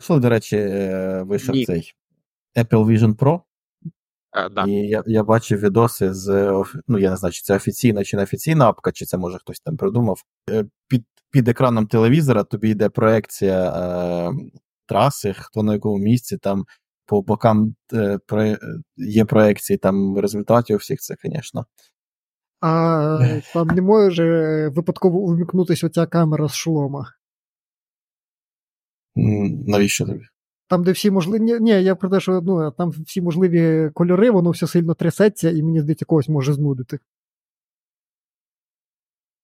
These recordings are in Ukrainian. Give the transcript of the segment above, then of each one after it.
Що, до речі, е, вийшов Ні. цей Apple Vision Pro, Е, да. і я, я бачив відоси з ну я не знаю, чи це офіційна чи не офіційна апка, чи це може хтось там придумав. Е, Під, під екраном телевізора тобі йде проекція е, траси, хто на якому місці, там по бокам е, про, є проекції там результатів всіх це, звісно. А там не може випадково увімкнутися оця камера з шолома. Навіщо тобі? Там, де всі можливі. Ні, ні, я про те, що ну, там всі можливі кольори, воно все сильно трясеться, і мені здається, когось може знудити.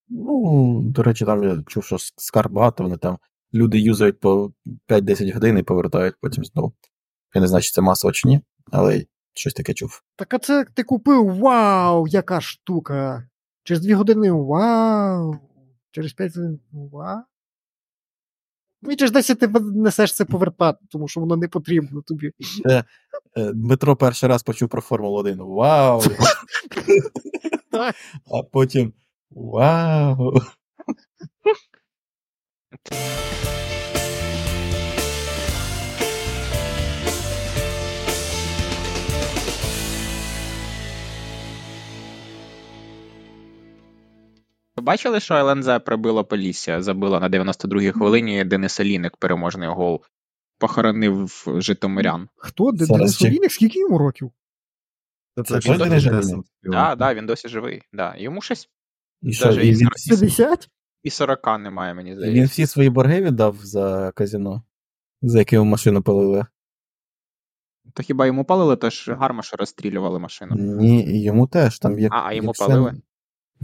Ну, до речі, там я чув, що скарб багато, вони там люди юзають по 5-10 годин і повертають потім знову. Я не знаю, чи це масово чи ні, але щось таке чув. Так а це ти купив, вау, яка штука! Через дві години вау! Через п'ять хвилин вау. Через 10 ти несеш це повертати, тому що воно не потрібно тобі. Е, Дмитро перший раз почув про Формулу 1. Вау! А потім Вау! Ви бачили, що ЛНЗ прибило Полісся, забила на 92-й хвилині Денис Аліник переможний гол. Похоронив житомирян. Хто? Денис Олійник? Скільки йому років? Це ж не жаліє. Так, да, він досі живий. Да. Йому щось І що, Даже і і він, 50? і 40 немає, мені він всі свої борги віддав за казино, за яке йому машину палили. То хіба йому палили, то ж гарма, що розстрілювали машину. Ні, і йому теж там є. А, а йому як все- палили?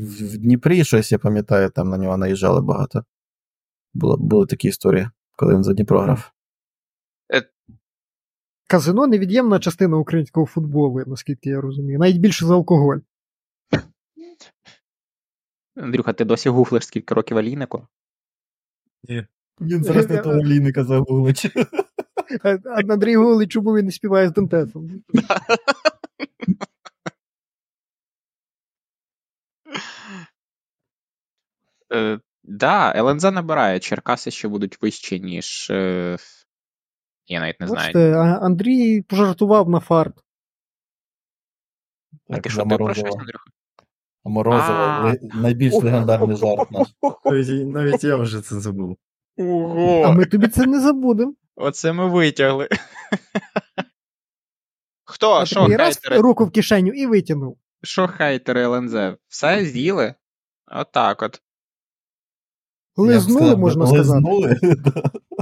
В, в Дніпрі щось, я пам'ятаю, там на нього наїжджали багато. Було, були такі історії, коли він за Дніпро грав. Казино невід'ємна частина українського футболу, наскільки я розумію. Навіть більше за алкоголь. Андрюха, ти досі гуглиш, скільки років Алінику? Він зараз не того ліника загуглить. Андрій Голий, чому він не співає з Дантесом? Е, да, ЛНЗ набирає. Черкаси ще будуть вище, ніж. Е... Я навіть не знаю. Бачите, а Андрій пожартував на фарт. Так, і Так, що ти про щось. Андрюха? Морозова, найбільш легендарний жарт наш. Навіть, навіть я вже це забув. Ого! А ми тобі це не забудемо. Оце ми витягли. Хто? А Що раз руку в кишеню і витягнув. Що хейтери ЛНЗ? Все з'їли? Отак от. Я Лизнули, сказав, можна сказати.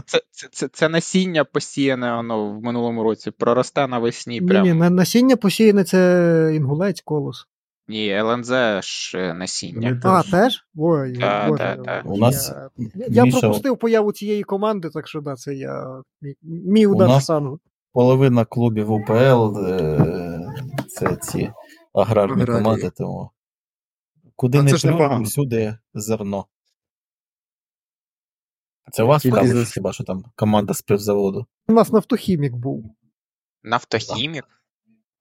Це, це, це, це насіння посіяне воно в минулому році. Проросте навесні. Ні, ні, насіння посіяне це інгулець, колос. Ні, ЛНЗ ж е, насіння. А, теж. Ой, Та, Боже, та, та. У нас я, я Міша- пропустив появу цієї команди, так що да, це я. мій- удар нас- в. Половина клубів УПЛ е, це ці аграрні Аграрії. команди, тому куди Та не плюнь, всюди зерно. Це у вас Тільки хіба що там команда з пивзаводу. У нас нафтохімік був. Нафтохімік?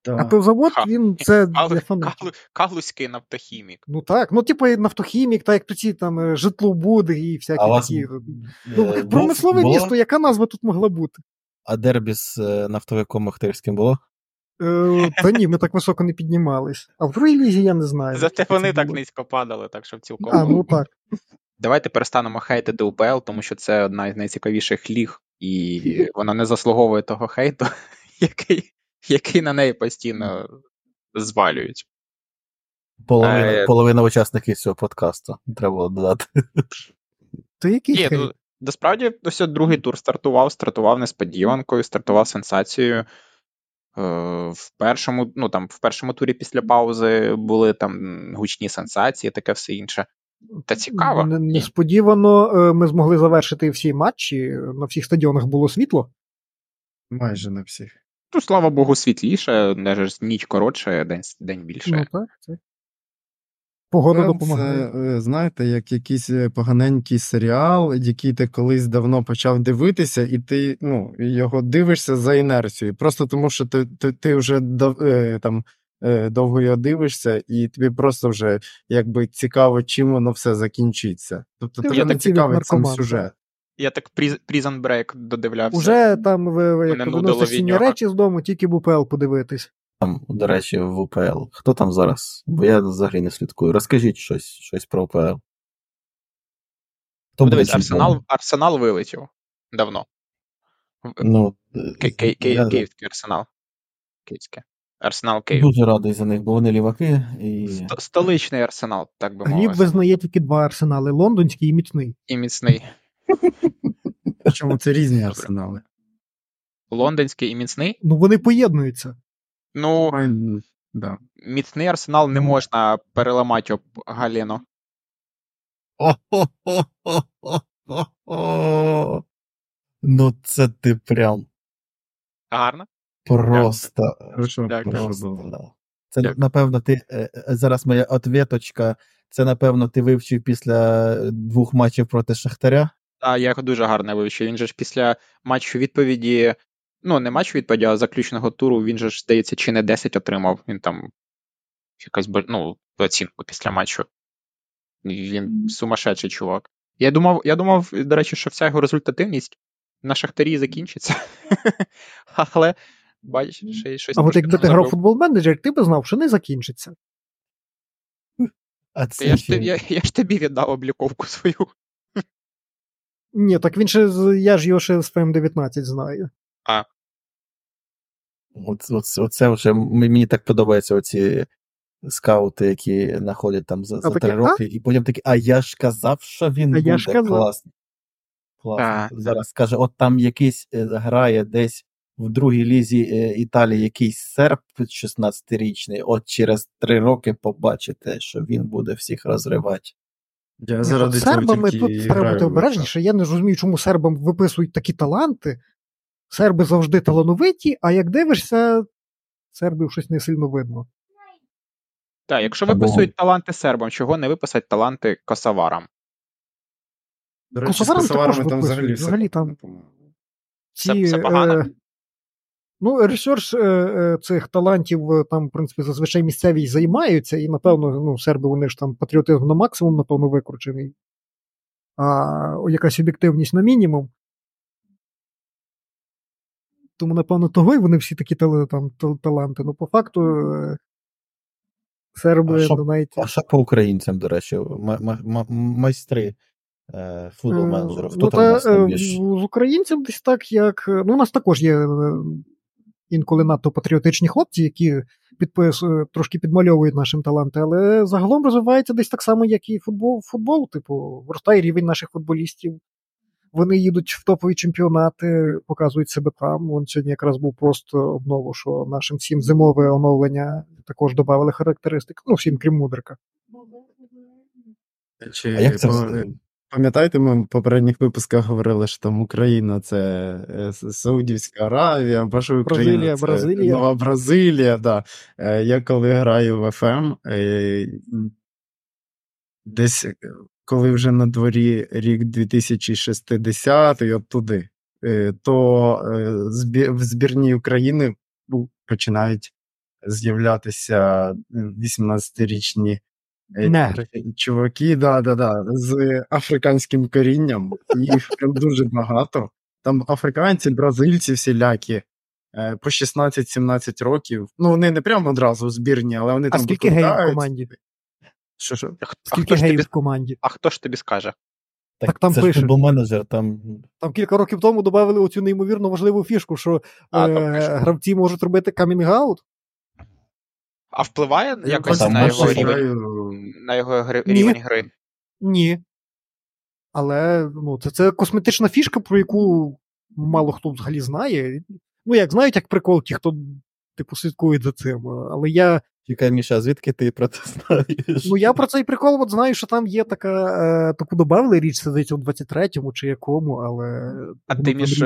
А пивзавод, Ха. він це для Калу, фанатів. Калу, Калузький нафтохімік. Ну так, ну типу і нафтохімік, так як то ці там е, житлобуди і всякі А у вас, такі. Е, Ну, промислове було? місто, яка назва тут могла бути? А дербі з е, нафтовиком Охтирським було? Е, та ні, ми так високо не піднімались. А в другій лізі я не знаю. Зате вони так було. низько падали, так що в цілком. А, ну так. Давайте перестанемо хейтити УПЛ, тому що це одна із найцікавіших ліг, і вона не заслуговує того хейту, який, який на неї постійно звалюють. Половина, Е, половина учасників цього подкасту. Треба було додати. То який Ні, хейт? ну, насправді, ось другий тур стартував, стартував несподіванкою, стартував сенсацією. Е, В першому, ну, там, в першому турі після паузи були там гучні сенсації, таке все інше. Та цікаво. Несподівано е, ми змогли завершити всі матчі. На всіх стадіонах було світло. Майже на всіх. Ну, слава Богу, світліше, навіть ніч коротше, день, день більше. Ну так, це. Погода Це, допомагає. е, знаєте, як якийсь е, поганенький серіал, який ти колись давно почав дивитися, і ти ну, його дивишся за інерцією. Просто тому, що ти, ти, ти вже е, там, довго його дивишся, і тобі просто вже якби цікаво, чим воно все закінчиться. Тобто Ти тебе не цікавить сам сюжет. Я так Prison Break додивлявся. Уже там ви, як виносиш сіні нього. речі з дому, тільки в УПЛ подивитись. Там, до речі, в УПЛ. Хто там зараз? Бо я взагалі не слідкую. Розкажіть щось, щось про УПЛ. Хто Ну? Арсенал, Арсенал вилетів давно. Ну, Київський Арсенал. Київське. Арсенал Київ. дуже радий за них, бо вони ліваки і. Ст- Столичний арсенал, так би мовити. Гліб визнає тільки два арсенали: лондонський і міцний. І міцний. Причому це різні арсенали. Лондонський і міцний. Ну вони поєднуються. Ну, Ой, Да. міцний арсенал не можна переламати об Галіно. О-хо-хо-хо-хо-хо. Ну, це ти прям Гарно? Просто. Хорошо, Дякую. просто. було. да. Це, Дякую. напевно, ти е, е, зараз моя ответочка. Це, напевно, ти вивчив після двох матчів проти Шахтаря. А я його дуже гарно вивчив. Він же ж після матчу відповіді, ну не матчу відповіді, а заключного туру, він же ж, здається, чи не 10 отримав. Він там якась ну, оцінку після матчу. Він сумасшедший чувак. Я думав, я думав, до речі, що вся його результативність на Шахтарі закінчиться. Але, бачиш, ще й щось. А от якби ти грав футбол менеджер, ти б знав, що не закінчиться. А це я, ж, тобі- я, я ж тобі віддав обліковку свою. Ні, так він ще я ж його ще з ФМ-19 знаю. От, от, оце вже мені так подобаються оці скаути, які знаходять там за, за таке, три роки, і потім такі, а я ж казав, що він А буде я ж казав. класний. Класно. Зараз каже, от там якийсь е, грає десь в другій лізі е, Італії якийсь серб 16-річний, от через три роки побачите, що він буде всіх розривати. Я заради цього сербами тут треба бути обережніше. Я не розумію, чому сербам виписують такі таланти. Серби завжди талановиті, а як дивишся, сербів щось не сильно видно. Так, якщо Або- виписують таланти сербам, чого не виписати таланти косоварам? До речі, з Косоварам косоварами також там взагалі все. Взагалі там. Це- це погано? Е, ну, ресурс е, е, цих талантів е, там, в принципі, зазвичай місцеві й займаються, і, напевно, ну, серби, вони ж там патріотизм на максимум, напевно, викручений. А якась об'єктивність на мінімум. Тому, напевно, того й вони всі такі там, таланти. Ну, по факту, серби навіть. А що по українцям, до речі, ма- ма- ма- майстри футбол менеджерів? Ну, з українцям десь так, як. Ну, у нас також є інколи надто патріотичні хлопці, які підписують, трошки підмальовують нашим таланти, але загалом розвивається десь так само, як і футбол. футбол типу, зростає рівень наших футболістів. Вони їдуть в топові чемпіонати, показують себе там. Вон сьогодні якраз був просто обнову, що нашим всім зимове оновлення також додали характеристик. Ну, всім крім мудрика. Чи, А як це? Пам'ятаєте, ми в попередніх випусках говорили, що там Україна це е, Саудівська Аравія, що Україна Бразилія, це Бразилія. Нова Бразилія. Да. Е, Я коли граю в ФМ, е, десь коли вже на дворі рік 2060, от туди, то в збірній України ну, починають з'являтися 18-річні е, Негри. чуваки, да, да, да, з африканським корінням. Їх прям дуже багато. Там африканці, бразильці всілякі. е, По 16-17 років. Ну, вони не прямо одразу в збірні, але вони А там скільки геїв в команді? Що, що? Скільки геїв тобі, в команді? а хто ж тобі скаже? так там це пише. менеджер, там Там кілька років тому додали оцю неймовірно важливу фішку, що А, е, гравці можуть робити камінг-аут. А впливає Я якось на його граю- рівень, на його гри, Ні. рівень гри? Ні. Але ну, це, це косметична фішка, про яку мало хто взагалі знає. Ну, як знають, як прикол, ті, хто типу слідкують за цим. Але я, Чекай, Міша, звідки ти про це знаєш? ну, я про цей прикол от знаю, що там є така, е, таку додавали річ, це здається, у 23-му чи якому, але. А ти між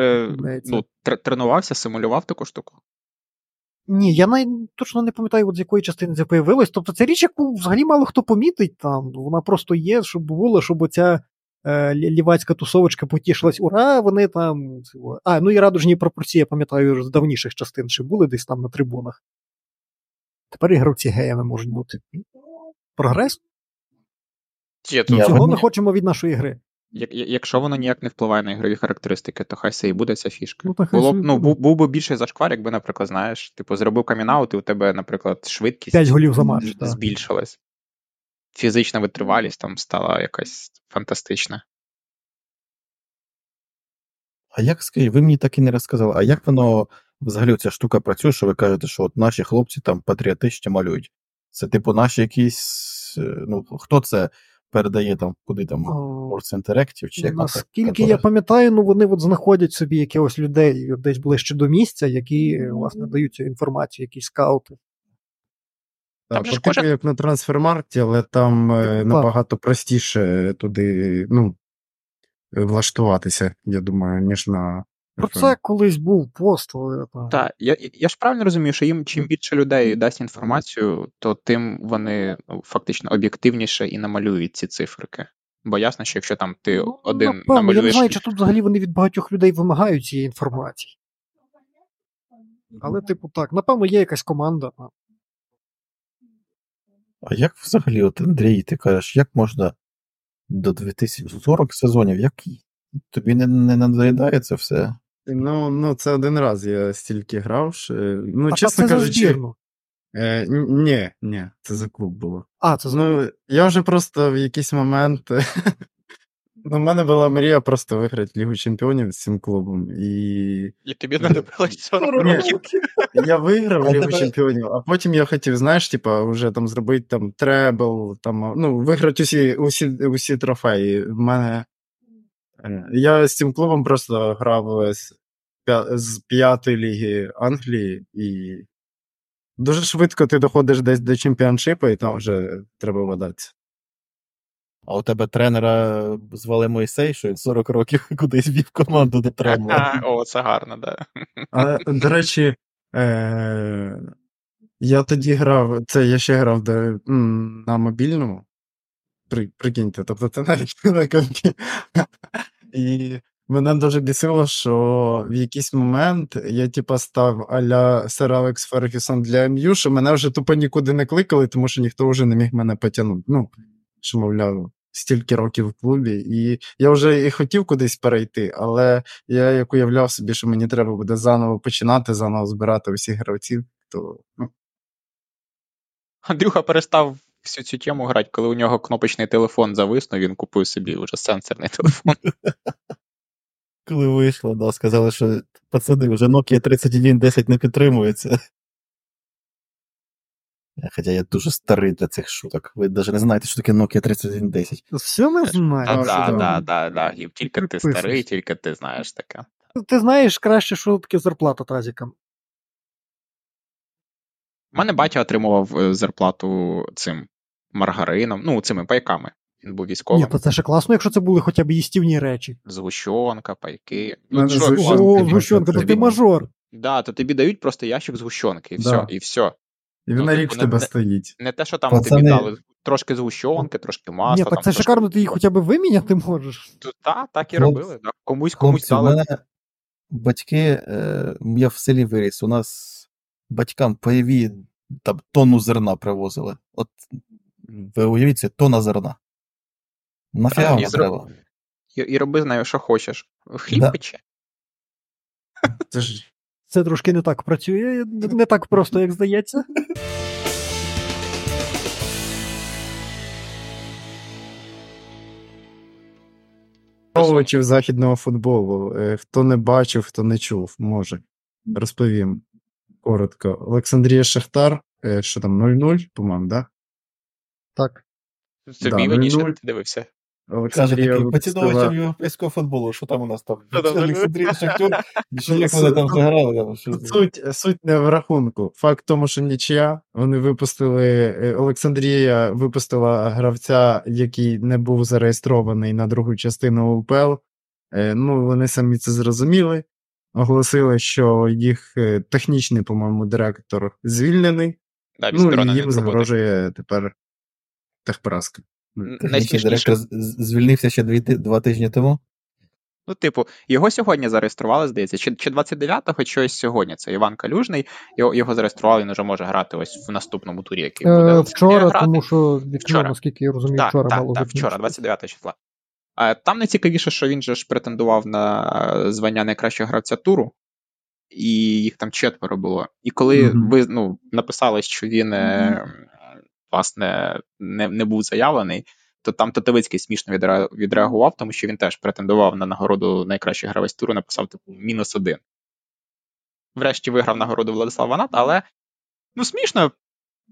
ну, тренувався, симулював таку штуку? Ні, я навіть точно не пам'ятаю, от з якої частини це появилось. Тобто це річ, яку взагалі мало хто помітить там. Вона просто є, щоб було, щоб оця е, лівацька тусовочка потішилась. Ура, вони там. А, ну і радужні пропорції, я пам'ятаю, з давніших частин ще були десь там на трибунах. Тепер і гравці геями можуть бути. Прогрес? Є тут Цього ми хочемо від нашої гри. Як, якщо воно ніяк не впливає на ігрові характеристики, то хай це і буде ця фішка. Ну, Було б, ну, був, був би більший зашквар, якби, наприклад, знаєш, типу, зробив камінаут, і у тебе, наприклад, швидкість П'ять голів за матч, з- так. збільшилась. Фізична витривалість там стала якась фантастична. А як скажіть, ви мені так і не розказали, а як воно взагалі ця штука працює, що ви кажете, що от наші хлопці там патріотично малюють? Це типу наші якісь. е, Ну, хто це передає там, куди там? Force Interactive чи як? Наскільки я пам'ятаю, ну вони от знаходять собі якихось людей десь ближче до місця, які власне дають цю інформацію, якісь скаути. Там Так, типу, кожен- як на трансфермаркті, але там е, Так. набагато простіше туди ну, влаштуватися, я думаю, ніж на. Про це колись був пост. Так, я, я ж правильно розумію, що їм чим більше людей дасть інформацію, то тим вони ну, фактично об'єктивніше і намалюють ці циферки. Бо ясно, що якщо там ти Ну, один напевно, я не знаю, чи тут взагалі вони від багатьох людей вимагають цієї інформації. Але, типу, так, напевно, є якась команда. а. А як взагалі, от Андрій, ти кажеш, як можна до 2040 сезонів? Як тобі не, не надоїдає це все? Ну, ну, це один раз я стільки грав. що, Ну, А чесно це кажучи, е, ні, ні, це за клуб було. А, це за Ну, я вже просто в якийсь момент. Ну, в мене була мрія просто виграти Лігу Чемпіонів з цим клубом. І І тобі знадобилось 40 років. я виграв Лігу тебе- Чемпіонів, а потім я хотів, знаєш, типа, вже там зробити там требл, там, ну, виграти усі, усі, усі трофеї. В мене. Е, Я з цим клубом просто грав з, з п'ятої ліги Англії, і дуже швидко ти доходиш десь до чемпіоншипу, і там вже треба видатися. А у тебе тренера звали Мойсей, що він 40 років кудись вів команду до тренера. О, це гарно, да. До речі, е- я тоді грав, це я ще грав де, на мобільному. При, прикиньте, тобто це навіть не на. І мене дуже бісило, що в якийсь момент я типа став а-ля Сер Алекс Фергюсон для МЮ, що мене вже тупо нікуди не кликали, тому що ніхто вже не міг мене потягнути. Ну, що, мовляв, стільки років в клубі. І я вже і хотів кудись перейти, але я як уявляв собі, що мені треба буде заново починати, заново збирати усіх гравців, то ну, Андрюха перестав всю цю тему грати, коли у нього кнопочний телефон зависнув, він купив собі вже сенсорний телефон. Коли вийшло, да, сказали, що пацани, вже Nokia 3110 не підтримується. Хоча я дуже старий для цих шуток. Ви навіть не знаєте, що таке Nokia 3110. Все ми Та, знаємо. да, що да, там? да, да, Гліб, тільки ти старий, тільки ти знаєш таке. Ти знаєш краще, що таке зарплата тазікам. У мене батя отримував е, зарплату цим маргарином, ну, цими пайками. Він був військовим. Ні, то це ще класно, якщо це були хоча б їстівні речі. Згущенка, пайки. Ну, що, згущенка О, згущенка, то ти мажор. Да, то тобі дають просто ящик згущенки, і Да. все, і все. і він Ну, на типу, рік в тебе не- стоїть. Не те, що там Пацани- тобі дали трошки згущенки, трошки масла. Ні, так там, це трошки... шикарно, ти її хоча б виміняти можеш. Так, так і Хлопці- робили. Да. Комусь комусь Хлопці, у дали. мене батьки, е, я в селі виріс, у нас батькам пайові там тонну зерна привозили. От ви уявіть, це тонна зерна. Нафіга Так, і треба? І, і роби з нею, що хочеш. Хліб Да. пече. Це ж Це трошки не так працює, не так просто, як здається. Овочів західного футболу. Е, Хто не бачив, хто не чув, може. Розповім коротко. Олександрія Шахтар, е, що там, 0-0, по-моєму, да? Так. Це Да, мій раніше ти дивився. Олександрія поціновувачем європейського футболу, що там у нас там? Олександрія Шахтер, що як вони там заграли? Суть, суть не в рахунку. Факт в тому, що нічия. Вони випустили. е, Олександрія випустила гравця, який не був зареєстрований на другу частину УПЛ. Е, Ну, вони самі це зрозуміли. Оголосили, що їх е, технічний, по-моєму, директор звільнений. Да, Ну, і їм загрожує тепер техпоразка. Н- Найсмішніше. директор звільнився ще дві, два тижні тому. Ну, типу, його сьогодні зареєстрували, здається, чи, чи 29-го, чи ось сьогодні. Це Іван Калюжний. Його, його зареєстрували, він вже може грати ось в наступному турі, який буде. Е, вчора, грати. тому що вікно, Вчора. наскільки я розумію, Так, вчора так, мало так, вчора, 29 числа. А там найцікавіше, що він же ж претендував на звання найкращого гравця туру, і їх там четверо було. І коли Мгм. ви ну, написали, що він е, власне не, не був заявлений, то там Татовицький смішно відреагував, тому що він теж претендував на нагороду найкращий гравець туру, написав типу мінус один. Врешті виграв нагороду Владислав Ванат, але ну смішно,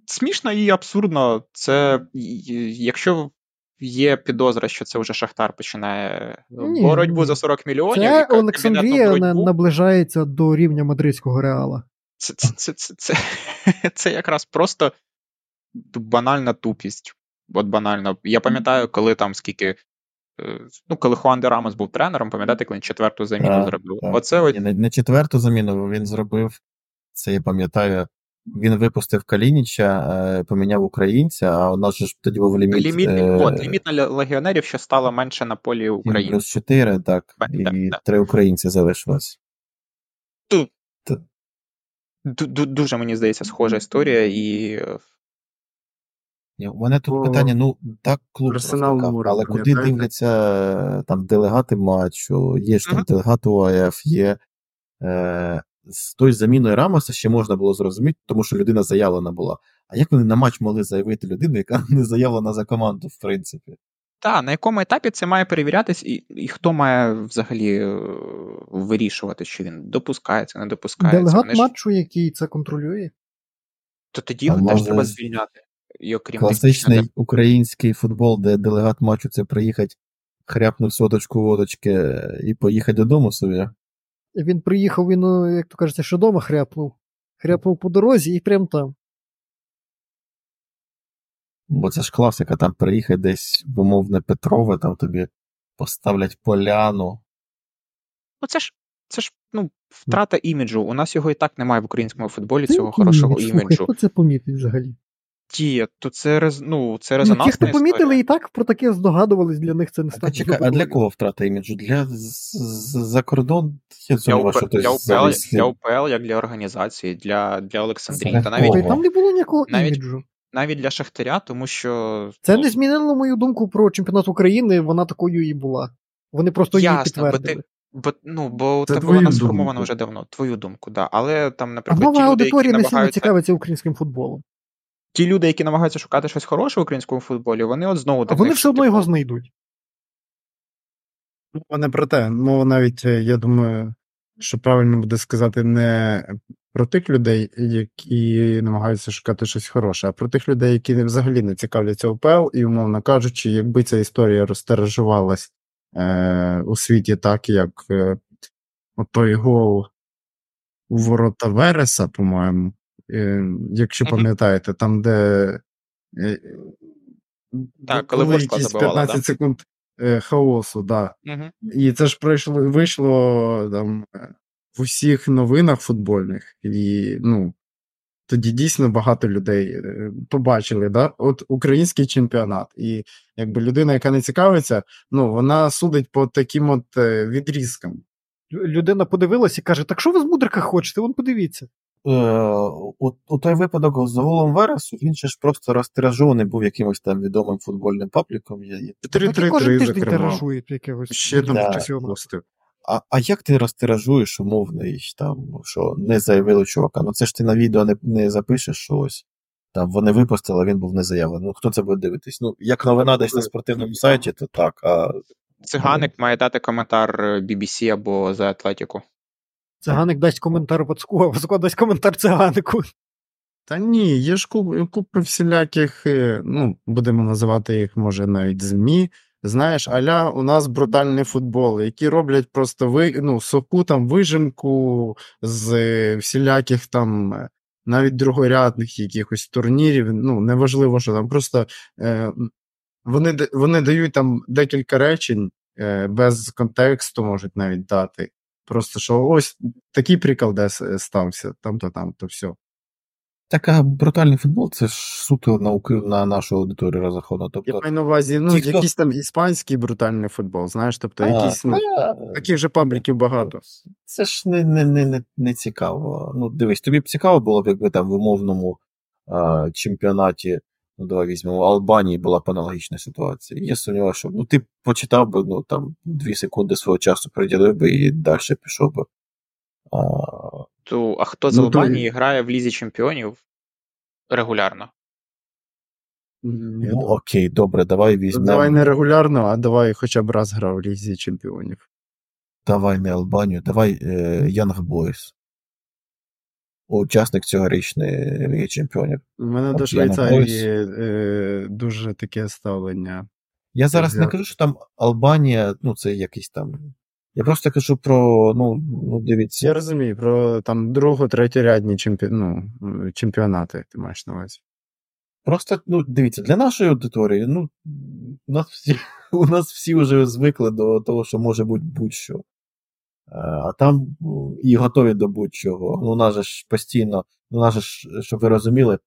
смішно і абсурдно. Це якщо є підозра, що це вже Шахтар починає Ні, боротьбу за 40 мільйонів. Це Олександрія наближається до рівня мадридського реала. Це, це, це, це, це, це якраз просто банальна тупість. От банально. Я пам'ятаю, коли там скільки. е, Ну, коли Хуан де Рамос був тренером, пам'ятаєте, коли він четверту заміну Так, зробив. так. Оце от Ні, Не, не четверту заміну він зробив. Це я пам'ятаю. Він випустив Калініча, е, поміняв українця, а у нас же ж тоді був ліміт. ліміт, е, от, ліміт на легіонерів, що стало менше на полі України. плюс 4, так, і да, да. три українці залишилось. Ду- ду- Дуже мені здається, схожа історія, і е, У мене тут питання: ну так клуб розтикав, але куди дивляться е, там делегати матчу, є ж там Мгм. делегат УАФ, є. Е, з тою заміною Рамоса ще можна було зрозуміти, тому що людина заявлена була. А як вони на матч могли заявити людину, яка не заявлена за команду, в принципі? та, на якому етапі це має перевірятись, і, і хто має взагалі е, вирішувати, чи він допускається, не допускається. Делегат Вони ж- матчу, який це контролює. То тоді А його теж треба звільняти. І окрім Класичний технічної- український футбол, де делегат матчу це приїхати, хряпнув соточку водочки і поїхати додому собі. Він приїхав, він, ну, як то кажеться, що дома хряпнув. Хряпнув по дорозі і прям там. Бо це ж класика, там приїхати десь в умовне Петрове, там тобі поставлять поляну. Ну це ж це ж ну, втрата іміджу. У нас його і так немає в українському футболі, Та цього хорошого імідж? Іміджу. Хто це помітить взагалі? Ті, то це рез, ну, це Ну, резонансна ті, хто помітили, історія. і так про таке здогадувались, для них це не стане. чекай, а для кого втрата іміджу? Для за кордон я Для, сумніваюся, що для, УПЛ, для УПЛ, як для організації, для, для Олександрії, Для та навіть, кого? Там не було ніякого Навіть- іміджу. навіть для Шахтаря, тому що Це ну, не змінило мою думку про чемпіонат України, вона такою і була. Вони просто її Ясно, бо ти- Бо, ну, бо Це тебе вона сформована вже давно, твою думку, да. Але там, А наприклад, нова ті люди, які аудиторія не сильно цікавиться українським футболом. Ті люди, які намагаються шукати щось хороше в українському футболі, вони от знову А вони все одно типу, його знайдуть. Мова не про те. Мова навіть, е, я думаю, що правильно буде сказати не про тих людей, які намагаються шукати щось хороше, а про тих людей, які взагалі не цікавляться УПЛ, і, умовно кажучи, якби ця історія розтиражувалась е, у світі так, як е, той гол у ворота Вереса, по-моєму, якщо Мгм. пам'ятаєте, там, де. е, Так, коли Ворскла якісь забивала, 15 да? секунд е, хаосу, да. Мгм. І це ж пройшло, вийшло там е, в усіх новинах футбольних, і ну, тоді дійсно багато людей е, побачили, да? От український чемпіонат. І якби людина, яка не цікавиться, ну, вона судить по таким от е, відрізкам. Людина подивилась і каже: так що ви з мудрика хочете? Вон подивіться. Е, у, у той випадок з голом Вересу, він ще ж просто розтиражований був якимось там відомим футбольним пабліком. Я- я- Так і 3-3-3, кожен тиждень зокрема. якогось. Ще там Да. щось постив. А, а як ти розтиражуєш умовний, там, що не заявили чувака? Ну це ж ти на відео не, не запишеш що ось. Там вони випустили, а він був не заявлений. Ну хто це буде дивитись? Ну, як новина десь на спортивному сайті, то так. А Циганик має дати коментар е, BBC або The Athletic. Циганик дасть коментар Вацку, а Вацко дасть коментар циганику. Та ні, є ж купа всіляких, е, ну, будемо називати їх, може, навіть ЗМІ. Знаєш, аля у нас брутальний футбол, які роблять просто ви, ну, соку там вижимку з е, всіляких там е, навіть другорядних якихось турнірів. Ну, неважливо, що там. Просто е, вони, вони дають там декілька речень, е, без контексту можуть навіть дати. Просто що ось такий прикол десь е, стався, там-то, там-то, все. так, а брутальний футбол це ж суто на, уки- на нашу аудиторію розраховано. Я Тобто, маю на увазі, ну, ті, хто- якийсь там іспанський брутальний футбол, знаєш, тобто а, якісь, ну, а, таких же пабліків багато. Це ж не, не, не, не, не цікаво. Ну, дивись, тобі б цікаво було б, якби там в умовному а, чемпіонаті Ну, давай візьмемо. У Албанії була б аналогічна ситуація. Я сумніваюся, що ну, ти почитав би, ну там дві секунди свого часу приділив би і далі пішов би. А, То, а хто з Ну, то- Албанії грає в Лізі Чемпіонів регулярно? ну, окей, добре, давай візьмемо. Давай не регулярно, а давай хоча б раз грав в Лізі Чемпіонів. Давай не Албанію, давай е, Young Boys. Учасник цьогорічної Ліги Чемпіонів. У мене до От я Швейцарії е, дуже таке ставлення. Я зараз не кажу, що там Албанія, ну це якийсь там. Я просто кажу про, ну, ну дивіться. Я розумію, про там друго, третьорядні чемпі... ну, чемпіонати ти маєш на увазі. Просто, ну, дивіться, для нашої аудиторії, ну, у нас всі, у нас всі вже звикли до того, що може бути будь-що. А там ну, і готові до будь-чого. Ну, у нас же ж постійно, у нас же ж, щоб ви розуміли,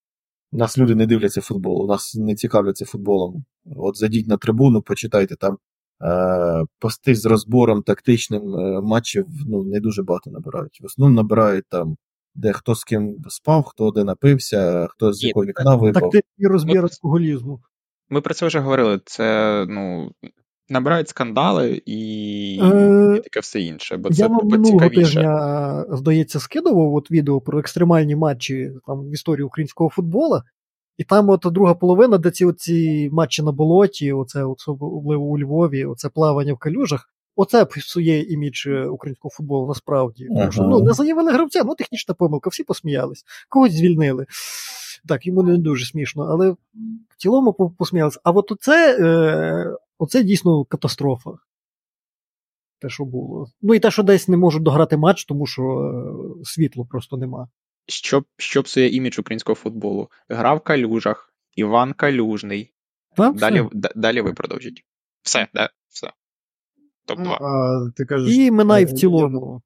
у нас люди не дивляться футбол, у нас не цікавляться футболом. От зайдіть на трибуну, почитайте там е, пости з розбором тактичним е, матчів ну, не дуже багато набирають. В основному набирають там, де хто з ким спав, хто де напився, хто з якого вікна випав. Тактичний розбір алкоголізму. Ми про це вже говорили. Це ну, набирають скандали і, Е, і таке все інше. Бо це минулого тижня, здається, скидував от відео про екстремальні матчі там, в історії українського футбола. І там от друга половина, де ці оці матчі на болоті, оце особливо у Львові, оце плавання в калюжах. Оце псує імідж е, українського футболу насправді. Тому що ну, не заявили гравця, ну технічна помилка, всі посміялись, когось звільнили. Так, йому не дуже смішно, але в цілому по- посміялись. А от оце, е, оце дійсно катастрофа. Те, що було. Ну і те, що десь не можуть дограти матч, тому що е, світло просто нема. Що, що псує імідж українського футболу? Гра в калюжах, Іван Калюжний. Так, Далі, д- далі ви продовжіть. Все, да, все. Тобто, Ну, а ти кажеш, І минай в е, цілому.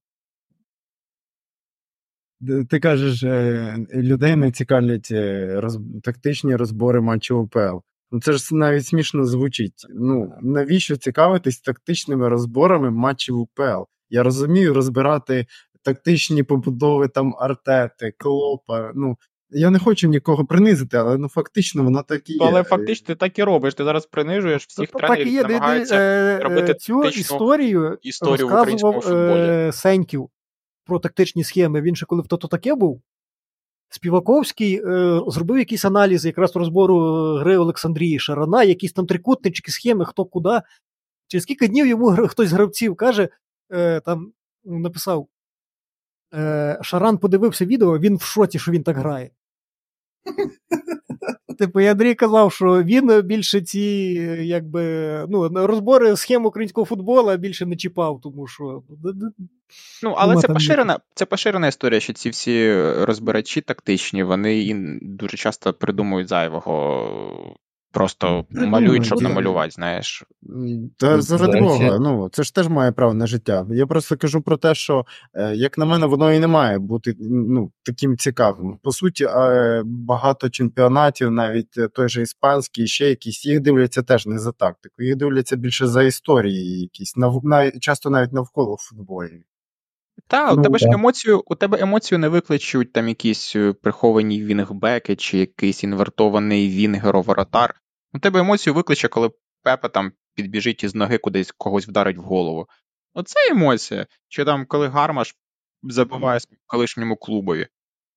Ти кажеш, е, людей не цікавлять е, роз... тактичні розбори матчів УПЛ. Ну це ж навіть смішно звучить. Ну навіщо цікавитись тактичними розборами матчів УПЛ? Я розумію розбирати тактичні побудови там Артети, Клопа. Ну я не хочу нікого принизити, але ну фактично воно так і є. але фактично ти так і робиш. Ти зараз принижуєш всіх Тобто тренерів, так і є, де- де, намагаються робити е, цю історію історію в українському розказував футболі. е, Сеньків про тактичні схеми. Він ще коли в то таке був. Співаковський е, зробив якісь аналізи якраз розбору е, гри Олександрії Шарана, якісь там трикутнички, схеми, хто куди. Через кілька днів йому хтось з гравців каже, е, там написав: е, Шаран подивився відео, він в шоці, що він так грає. Типу, і Андрій казав, що він більше ці, е, якби, ну, розбори схем українського футболу більше не чіпав, тому що. Ну, але це поширена, це поширена історія, що ці всі розбирачі тактичні, вони і дуже часто придумують зайвого, просто малюють, щоб намалювати, знаєш. Та Ну, заради Бога, ну це ж теж має право на життя. Я просто кажу про те, що е, як на мене, воно і не має бути ну, таким цікавим. По суті, е, багато чемпіонатів, навіть е, той же іспанський, ще якісь, їх дивляться теж не за тактику, їх дивляться більше за історії, якісь часто навіть навколо в футболі. Та, у Ну, тебе ж емоцію, у тебе емоцію не викличуть там якісь е, приховані вінгбеки чи якийсь інвертований вінгер-воротар. У тебе емоцію викличе, коли Пепа там підбіжить із ноги кудись когось вдарить в голову. Оце емоція. Чи там, коли Гармаш забиває колишньому клубові.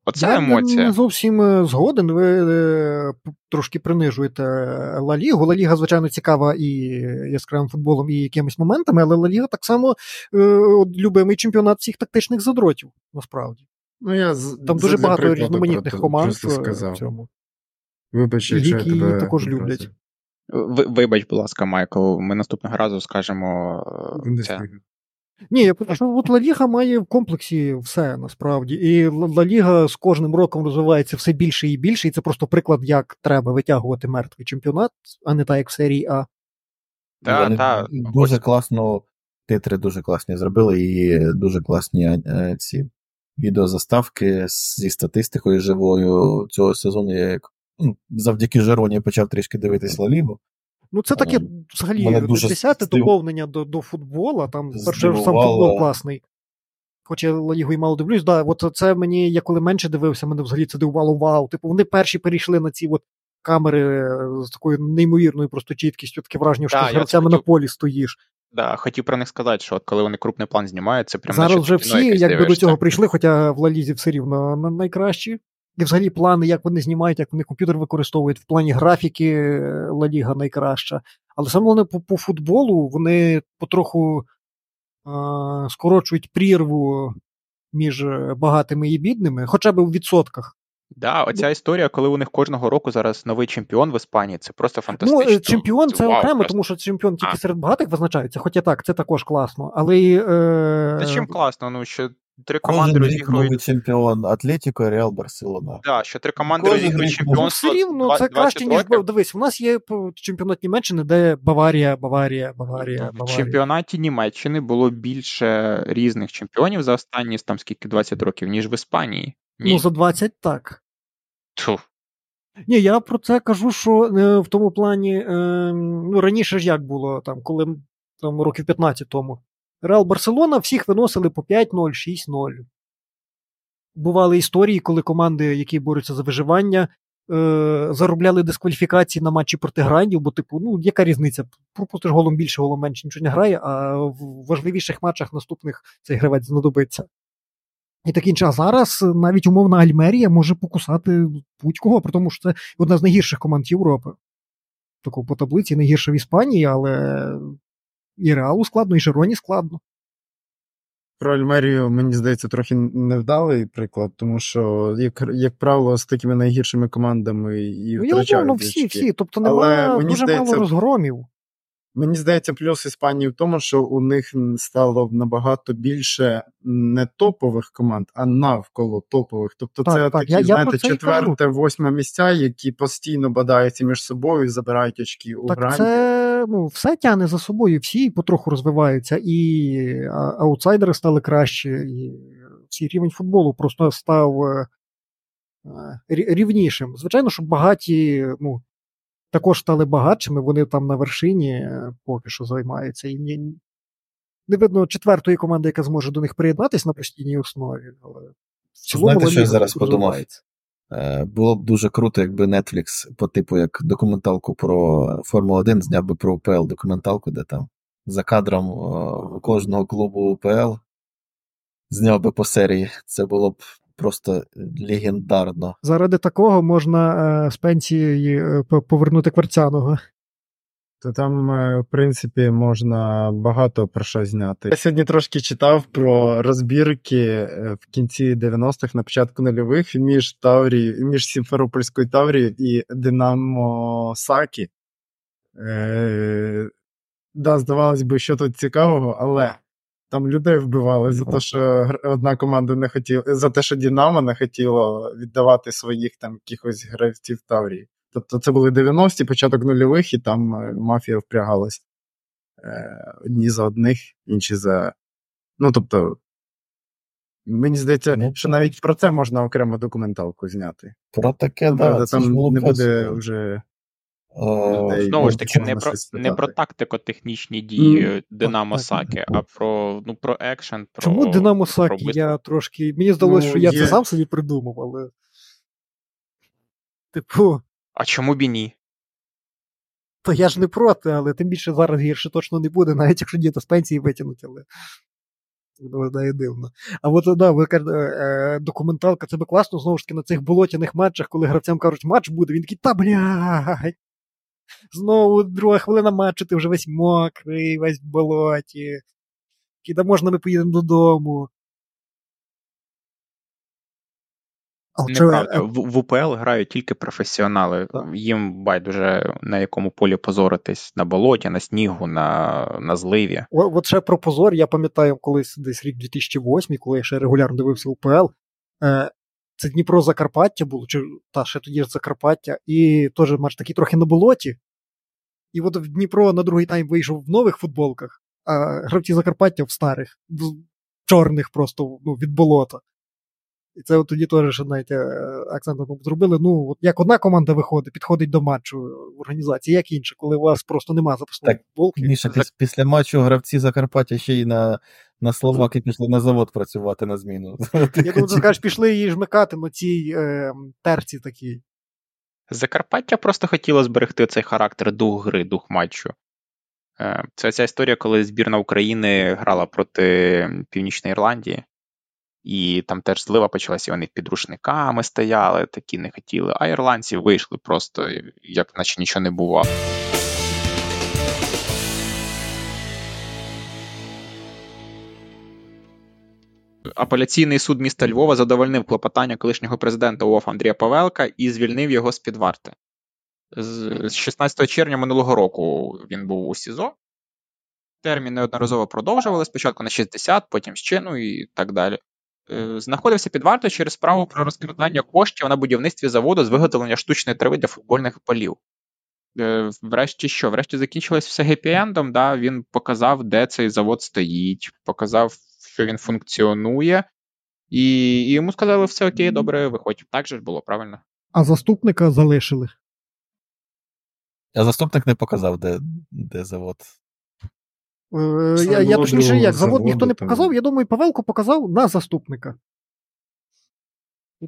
Оце Я емоція. не зовсім е, згоден. Ви е, трошки принижуєте Ла Лігу. Ла Ліга, звичайно, цікава і яскравим футболом, і якимись моментами, але Ла Ліга так само е, от, любимий чемпіонат всіх тактичних задротів, насправді. Ну, я з- Там дуже для багато різноманітних команд сказав. в цьому. Вибач, якщо я які тебе також образив. люблять. Ви- Вибач, будь ласка, Майкл, ми наступного разу скажемо це. Ні, я кажу, що от Ла Ліга має в комплексі все насправді. І Ла Ліга з кожним роком розвивається все більше і більше, і це просто приклад, як треба витягувати мертвий чемпіонат, а не так, як в серії А. Та, Вони та, дуже ось. класно, титри дуже класні зробили, і дуже класні ці відеозаставки зі статистикою живою цього сезону. Я як ну, завдяки Жероні почав трішки дивитись Ла Лігу. Ну, це таке Е, взагалі мене дуже десяте здив- доповнення до, до футбола. Там перше сам футбол класний. Хоч я Ла Лігу і мало дивлюсь, да, от це мені, я коли менше дивився, мене взагалі це дивувало вау. Типу, вони перші перейшли на ці от камери е, з такою неймовірною просто чіткістю, таке враження, що Да, ти з гравцями хотів- на полі стоїш. Да, хотів про них сказати, що от коли вони крупний план знімають, це прям Зараз вже всі якби до цього прийшли, хоча в Лалізі все рівно на- найкращі. І взагалі плани, як вони знімають, як вони комп'ютер використовують, в плані графіки е, Ла Ліга найкраща. Але саме вони по, по футболу вони потроху е, скорочують прірву між е, багатими і бідними, хоча б у відсотках. Да, оця історія, коли у них кожного року зараз новий чемпіон в Іспанії, це просто Ну, фантастично. е, чемпіон це вау, окремо, просто. тому що чемпіон тільки А. серед багатих визначається, хоча так, це також класно. Але е, Та чим класно, ну що три команди Кожен розігрують. чемпіон Атлетіко Реал Барселона. Да, що три команди Кожен розігрують. Ну, чемпіонство. все рівно це краще, ніж років. дивись. У нас є чемпіонат Німеччини, де Баварія, Баварія, Баварія, В чемпіонаті Німеччини було більше різних чемпіонів за останні там скільки 20 років, ніж в Іспанії. Ні. Ну, за 20 так. Тьфу. Ні, я про це кажу, що е, в тому плані, е, ну раніше ж як було, там, коли там, років 15 тому. Реал Барселона всіх виносили по 5-0, 6-0. Бували історії, коли команди, які борються за виживання, е, заробляли дискваліфікації на матчі проти грандів, бо, типу, ну, яка різниця? Пропустиш голом більше, голом менше, нічого не грає, а в важливіших матчах наступних цей гравець знадобиться. І таке інше. А зараз навіть умовна Альмерія може покусати будь-кого, при тому, що це одна з найгірших команд Європи. Таку по таблиці найгірша в Іспанії, але і Реалу складно, і Жероні складно. Про Альмерію, мені здається, трохи невдалий приклад, тому що, як, як правило, з такими найгіршими командами і Ну, втрачають умовно, всі, очки. всі. Тобто Але немає мені дуже здається- мало розгромів. Мені здається, плюс Іспанії в тому, що у них стало набагато більше не топових команд, а навколо топових. Тобто, Так, це так, такі, я- знаєте, четверте, восьме місця, які постійно бадаються між собою і забирають очки у Так гранді. це ну, все тягне за собою, всі потроху розвиваються, і аутсайдери стали краще, і всі рівень футболу просто став е, е, рі- рівнішим. Звичайно, що багаті ну, також стали багатшими, вони там на вершині е, поки що займаються. І не видно четвертої команди, яка зможе до них приєднатися на постійній основі. Але в цілому Знаєте, що я зараз подумав? Е, Було б дуже круто, якби Netflix по типу як документалку про Формулу 1 зняв би про УПЛ документалку, де там за кадром кожного клубу УПЛ зняв би по серії. Це було б просто легендарно. Заради такого можна е, з пенсії е, повернути кварцяного. То там, е, в принципі, можна багато про що зняти. Я сьогодні трошки читав про розбірки е, в кінці 90-х, на початку нульових між Таврі, між Сімферопольською Таврією і Динамо Сакі. Е, да, здавалось би, що тут цікавого, але там людей вбивали за те, що одна команда не хотіла, за те, що Динамо не хотіло віддавати своїх там якихось гравців Таврії. Тобто це були 90-ті, початок нульових, і там е, мафія впрягалась. Е, одні за одних, інші за. Ну, тобто, мені здається, Ну, що навіть про це можна окремо документалку зняти. Про таке, Правда, да, це ж там було не буде вже. Людей. Знову ж таки, не про, не про тактико-технічні дії Динамо так. Саки, а про, ну, про екшен, про. Чому Динамо про Сакі? Я трошки. Мені здалося, Ну, що я є- це сам собі придумав, але. Типу, А чому б і ні? то я ж не проти, але тим більше зараз гірше точно не буде, навіть якщо діти з пенсії витягнуть, але. Виглядає дивно. А от да, ви кажете, е, документалка, це би класно, знову ж таки, на цих болотяних матчах, коли гравцям кажуть, матч буде, він такий, та блядь. Знову друга хвилина матчу, ти вже весь мокрий, весь в болоті. Такий, да можна ми поїдемо додому. А що, Неправда. е, В, в УПЛ грають тільки професіонали. Так. Їм байдуже на якому полі позоритись на болоті, на снігу, на, на зливі. О- От ще про позор, я пам'ятаю, колись десь рік 2008, коли я ще регулярно дивився УПЛ. Е, це Дніпро Закарпаття було, чи та ще тоді ж Закарпаття, і теж матч такий трохи на болоті. І от в Дніпро на другий тайм вийшов в нових футболках, а гравці Закарпаття в старих, в чорних просто ну, від болота. І це от тоді теж ще навіть е, акцент зробили. Ну, от як одна команда виходить, підходить до матчу в організації, як інша, коли у вас просто нема запасної футболки. Міша, піс- після матчу гравці Закарпаття ще й на, на Словаки пішли на завод працювати на зміну. Я думаю, ти скажеш, пішли її жмикати на цій е, терці такій. Закарпаття просто хотіло зберегти цей характер дух гри, дух матчу. Е, це ця історія, коли збірна України грала проти Північної Ірландії, і там теж злива почалася, і вони під рушниками стояли, такі не хотіли. А ірландці вийшли просто, як наче нічого не було. Апеляційний суд міста Львова задовольнив клопотання колишнього президента УОФ Андрія Павелка і звільнив його з під варти. З 16 червня минулого року він був у СІЗО. Термін неодноразово продовжували спочатку на 60, потім ще, ну і так далі. Е, знаходився під вартою через справу про розкрадання коштів на будівництві заводу з виготовлення штучної трави для футбольних полів. Е, врешті що? Врешті закінчилось все гепі-ендом, да? Він показав, де цей завод стоїть, показав, що він функціонує, і, і йому сказали, все окей, добре, виходь. Так же ж було, правильно? А заступника залишили. А заступник не показав, де, де завод. Е, Це я, я точніше, як завод ніхто не показав, я думаю, Павелко показав на заступника.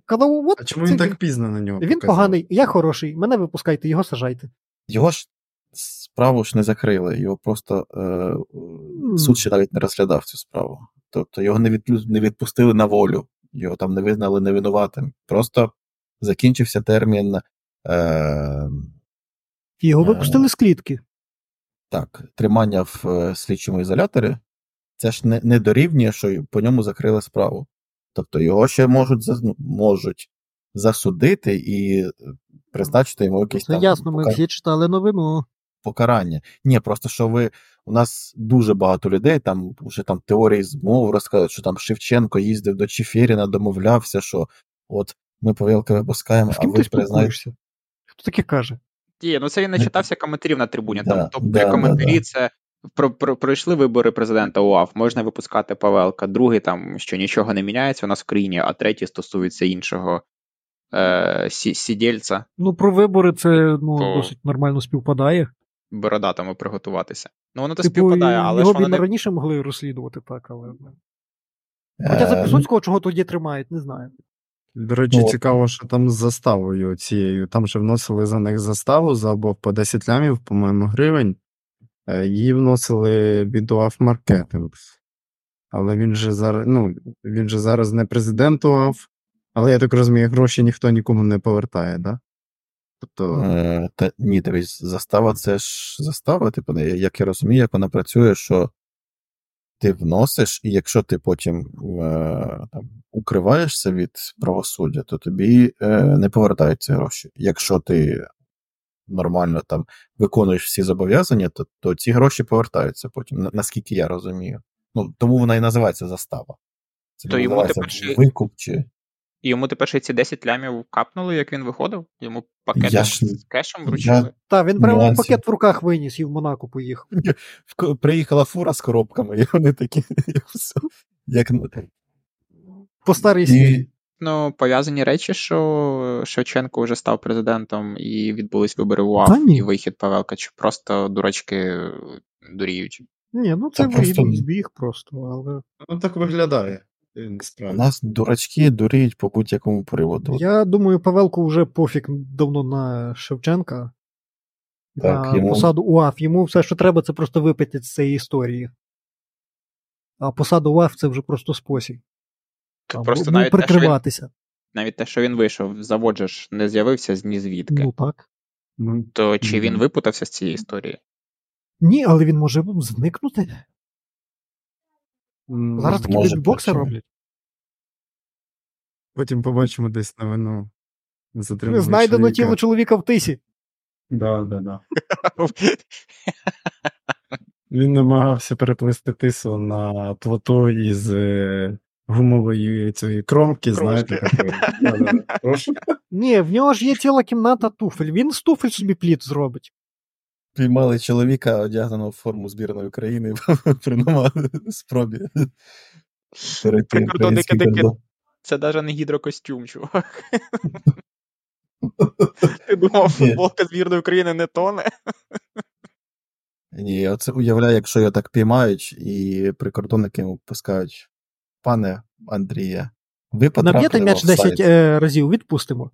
Казав, от А чому це він так пізно на нього? Він показав? поганий, я хороший, мене випускайте, його сажайте. Його ж справу ж не закрили, його просто е, суд ще навіть не розглядав цю справу. Тобто його не, від, не відпустили на волю, його там не визнали невинуватим. Просто закінчився термін. Е, Його Е. випустили з клітки. Так, тримання в е, слідчому ізоляторі. Це ж не, не дорівнює, що по ньому закрили справу. Тобто його ще можуть, за- ну, можуть засудити і е, призначити йому якісь там ясно, ми всі читали новину. покарання. Ні, просто що ви. У нас дуже багато людей, там вже там теорії змов розказують, що там Шевченко їздив до Чефіріна, домовлявся, що от ми повілки випускаємо, а ви спілкуєшся? Хто таке каже? Ні, ну це він не читався коментарів на трибуні. Да, Там тобто да, коментарі да, да. це про, про, пройшли вибори президента УАФ, можна випускати Павелка. Другий там, що нічого не міняється у нас в країні, а третій стосується іншого е, сі, сідільця, Ну, про вибори це ну, То- досить нормально співпадає. бородатому приготуватися. Ну воно то Типу, співпадає, але його ж воно не раніше могли розслідувати так, але. Хоча за Е, Пісоцького чого тоді тримають, не знаю. До речі, Ну, от. цікаво, що там з заставою цією. Там же вносили за них заставу за обох по 10 лямів, по-моєму, гривень. Е, Її вносили від УАФ Маркетинг. Але він же зараз, ну, він же зараз не президент УАФ, але я так розумію, гроші ніхто нікому не повертає, да? Тобто, Е, та, ні, дивись, застава це ж застава, типу, як я розумію, як вона працює, що ти вносиш, і якщо ти потім е, там, укриваєшся від правосуддя, то тобі е, не повертаються гроші. Якщо ти нормально там виконуєш всі зобов'язання, то, то ці гроші повертаються потім, наскільки я розумію. Ну, тому вона і називається застава. Це То йому тепер викуп чи. І йому тепер ще ці 10 лямів капнули, як він виходив. Йому пакет Я ж- з кешем вручили. Так, він прямо пакет в руках виніс і в Монако поїхав. Приїхала фура з коробками, і вони такі. все, Як... ну, По старій. І, Ну, пов'язані речі, що Шевченко вже став президентом і відбулись вибори в Та УАФ ні. і вихід Павелка, чи просто дурачки дуріють. Ні, ну це Та просто- збіг просто, але. ну так виглядає. У нас дурачки дуріють по будь-якому приводу. Я думаю, Павелку вже пофіг давно на Шевченка. Так, на йому- посаду УАФ. Йому все, що треба, це просто випити з цієї історії. А посада УАФ це вже просто спосіб. Або- просто ну, навіть те, він, прикриватися. навіть те, що він вийшов, завод же ж не з'явився з ні звідки. Ну так. То чи він випутався з цієї історії? Ні, але він може зникнути. Зараз такі може, бокси роблять. Потім побачимо десь новину. Затримують Знайдено чоловіка. тіло чоловіка в тисі. Да, да, да. Він намагався переплисти тису на плато із е, гумової цієї кромки, знаєте. Ні, в нього ж є ціла кімната туфель. Він з туфель собі плід зробить. Піймали чоловіка, одягненого в форму збірної України при нова спробі. Прикордонники такі. Це навіть не гідрокостюм, чувак. Ти думав, футболка збірної України не тоне? Ні, я це уявляю, якщо його так піймають, і прикордонники йому пускають. Пане Андрія, ви потрапили Наб'єте м'яч 10 е, разів, відпустимо.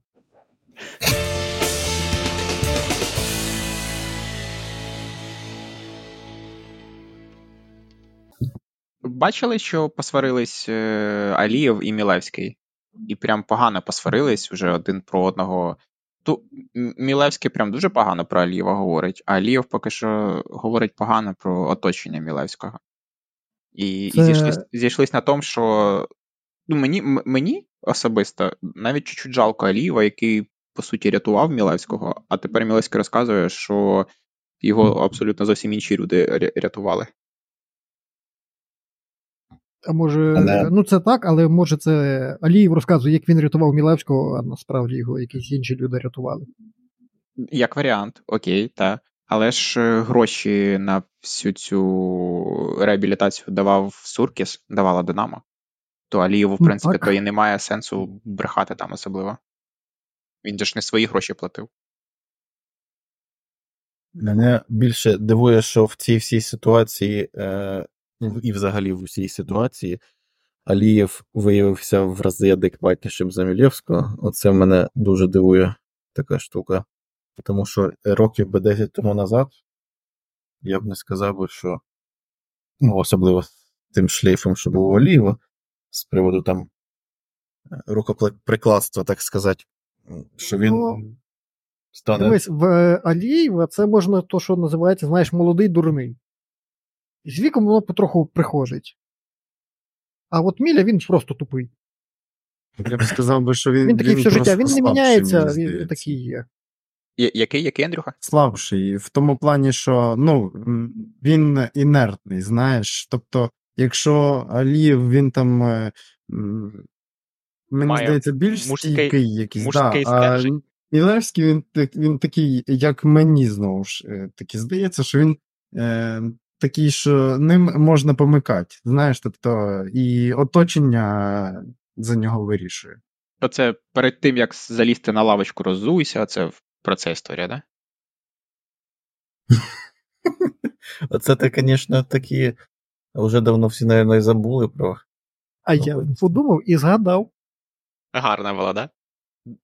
Бачили, що посварились е, Алієв і Мілевський? І прям погано посварились вже один про одного. Ту Мілевський прям дуже погано про Алієва говорить, а Алієв поки що говорить погано про оточення Мілевського. І Це... і зійшлись, зійшлись на тому, що ну, мені мені особисто навіть чуть-чуть жалко Алієва, який, по суті, рятував Мілевського, а тепер Мілевський розказує, що його абсолютно зовсім інші люди рятували. А може, але... ну це так, але може це Аліїв розказує, як він рятував Мілевського, а насправді його якісь інші люди рятували. Як варіант, окей, так. Але ж е, гроші на всю цю реабілітацію давав Суркіс, давала Динамо. То Алієву, в ну, принципі, ну, то і немає сенсу брехати там особливо. Він же ж не свої гроші платив. Мене більше дивує, що в цій всій ситуації е, і взагалі в усій ситуації Алієв виявився в рази адекватнішим за Мілєвського. Оце мене дуже дивує така штука. Тому що років би 10 тому назад я б не сказав би, що ну, особливо тим шлейфом, що був у Алієва, з приводу там е, рукоприкладства, так сказати, що він. Ну, стане... Дивись, в Алієва це можна то, що називається, знаєш, молодий дурний. І з віком воно потроху приходить. А от Міля він просто тупий. Я б сказав би, що він. Він такий він все життя, він не міняється, він такий є. Який, який, Андрюха? Слабший. В тому плані, що ну, він інертний, знаєш. Тобто, якщо Алієв, він там. Е, мені Має здається, більш мужський, стійкий якийсь. Да, а Мілевський, він він такий, як мені знову ж е, таки здається, що він е, такий, що ним можна помикати. Знаєш, тобто, і оточення за нього вирішує. Оце перед тим, як залізти на лавочку, роззуйся, це про це історія, да? Оце ти, звісно, такі. Вже давно всі, мабуть, забули про. А я подумав і згадав. Гарна була, да?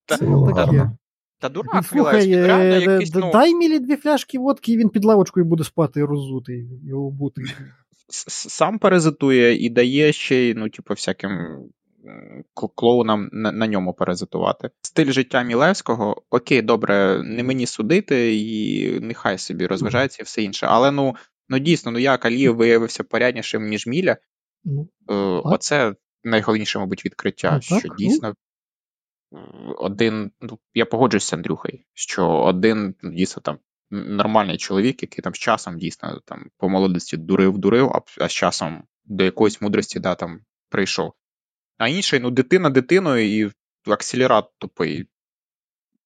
Це було гарно. Та дурак, Слухай, реально якийсь, ну... дай мілі дві фляшки водки, і він під лавочкою буде спати розутий, його бути. Сам паразитує і дає ще ну, типу, всяким клоунам на, на ньому паразитувати. Стиль життя Мілевського, окей, добре, не мені судити, і нехай собі розважається і все інше. Але ну ну дійсно, ну як Алієв виявився поряднішим, ніж Міля, ну, е, оце найголовніше, мабуть, відкриття, ну, що так, дійсно один, ну я погоджуюсь з Андрюхою, що один ну, дійсно там нормальний чоловік, який там з часом дійсно там по молодості дурив-дурив, а, з часом до якоїсь мудрості да, там прийшов. А інший, ну, дитина дитиною і акселерат тупий.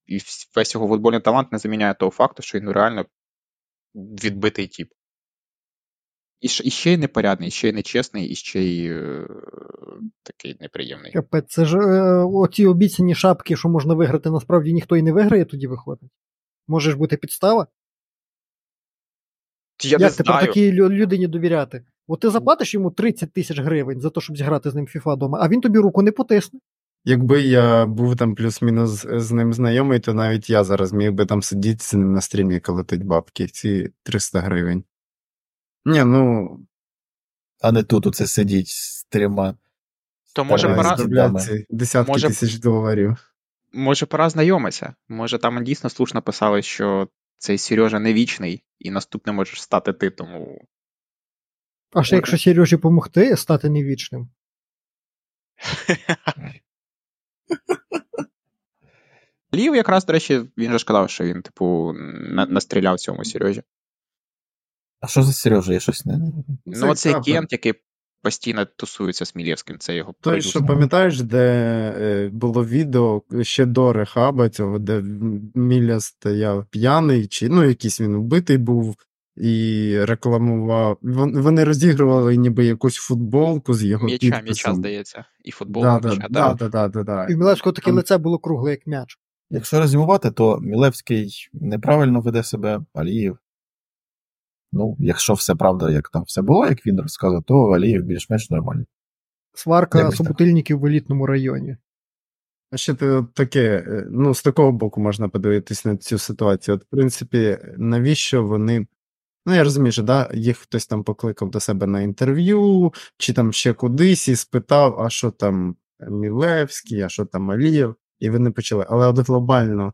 І весь його футбольний талант не заміняє того факту, що він реально відбитий тіп. І, і ще й непорядний, і ще й нечесний, і ще й е, такий неприємний. Капець, це ж е, оці обіцяні шапки, що можна виграти, насправді ніхто і не виграє, тоді виходить. Може ж бути підстава? Я Як не тепер знаю. такій людині довіряти? От ти заплатиш йому 30 тисяч гривень за те, щоб зіграти з ним FIFA дома, а він тобі руку не потисне. Якби я був там плюс-мінус з ним знайомий, то навіть я зараз міг би там сидіти з ним на стрімі, коли летить бабки, ці 300 гривень. Ні, ну. А не тут оце сидіть з трьома. То може пора. Десятки може... тисяч доларів. Може, пора знайомитися. Може, там дійсно слушно писали, що цей Сережа не вічний, і наступне можеш стати ти, тому. А ще якщо Сережі допомогти стати невічним. Лів якраз, до речі, він же сказав, що він, типу, настріляв цьому Сережі. А що за Сережа? Я щось не. Ну, цей Кент, який постійно тусується з Мілєвським, це його Той, що пам'ятаєш, де е, було відео ще до рехаба цього, де Міля стояв п'яний, чи ну якийсь він вбитий був. І рекламував. Вони розігрували ніби якусь футболку з його М'яча, підписом. м'яча, здається, і футбол. Да, м'яча, да, да, да, да, да, І Мілевського таке лице було кругле, як м'яч. Якщо резюмувати, то Мілевський неправильно веде себе, Алієв Ну, якщо все правда, як там все було, як він розказав, то Алієв більш-менш нормальний. Сварка собутильників в елітному районі. А ще таке, е, ну, з такого боку можна подивитись на цю ситуацію. От, в принципі, навіщо вони Ну, я розумію, що да, їх хтось там покликав до себе на інтерв'ю, чи там ще кудись і спитав, а що там Мілевський, а що там Алієв, і вони почали. Але от глобально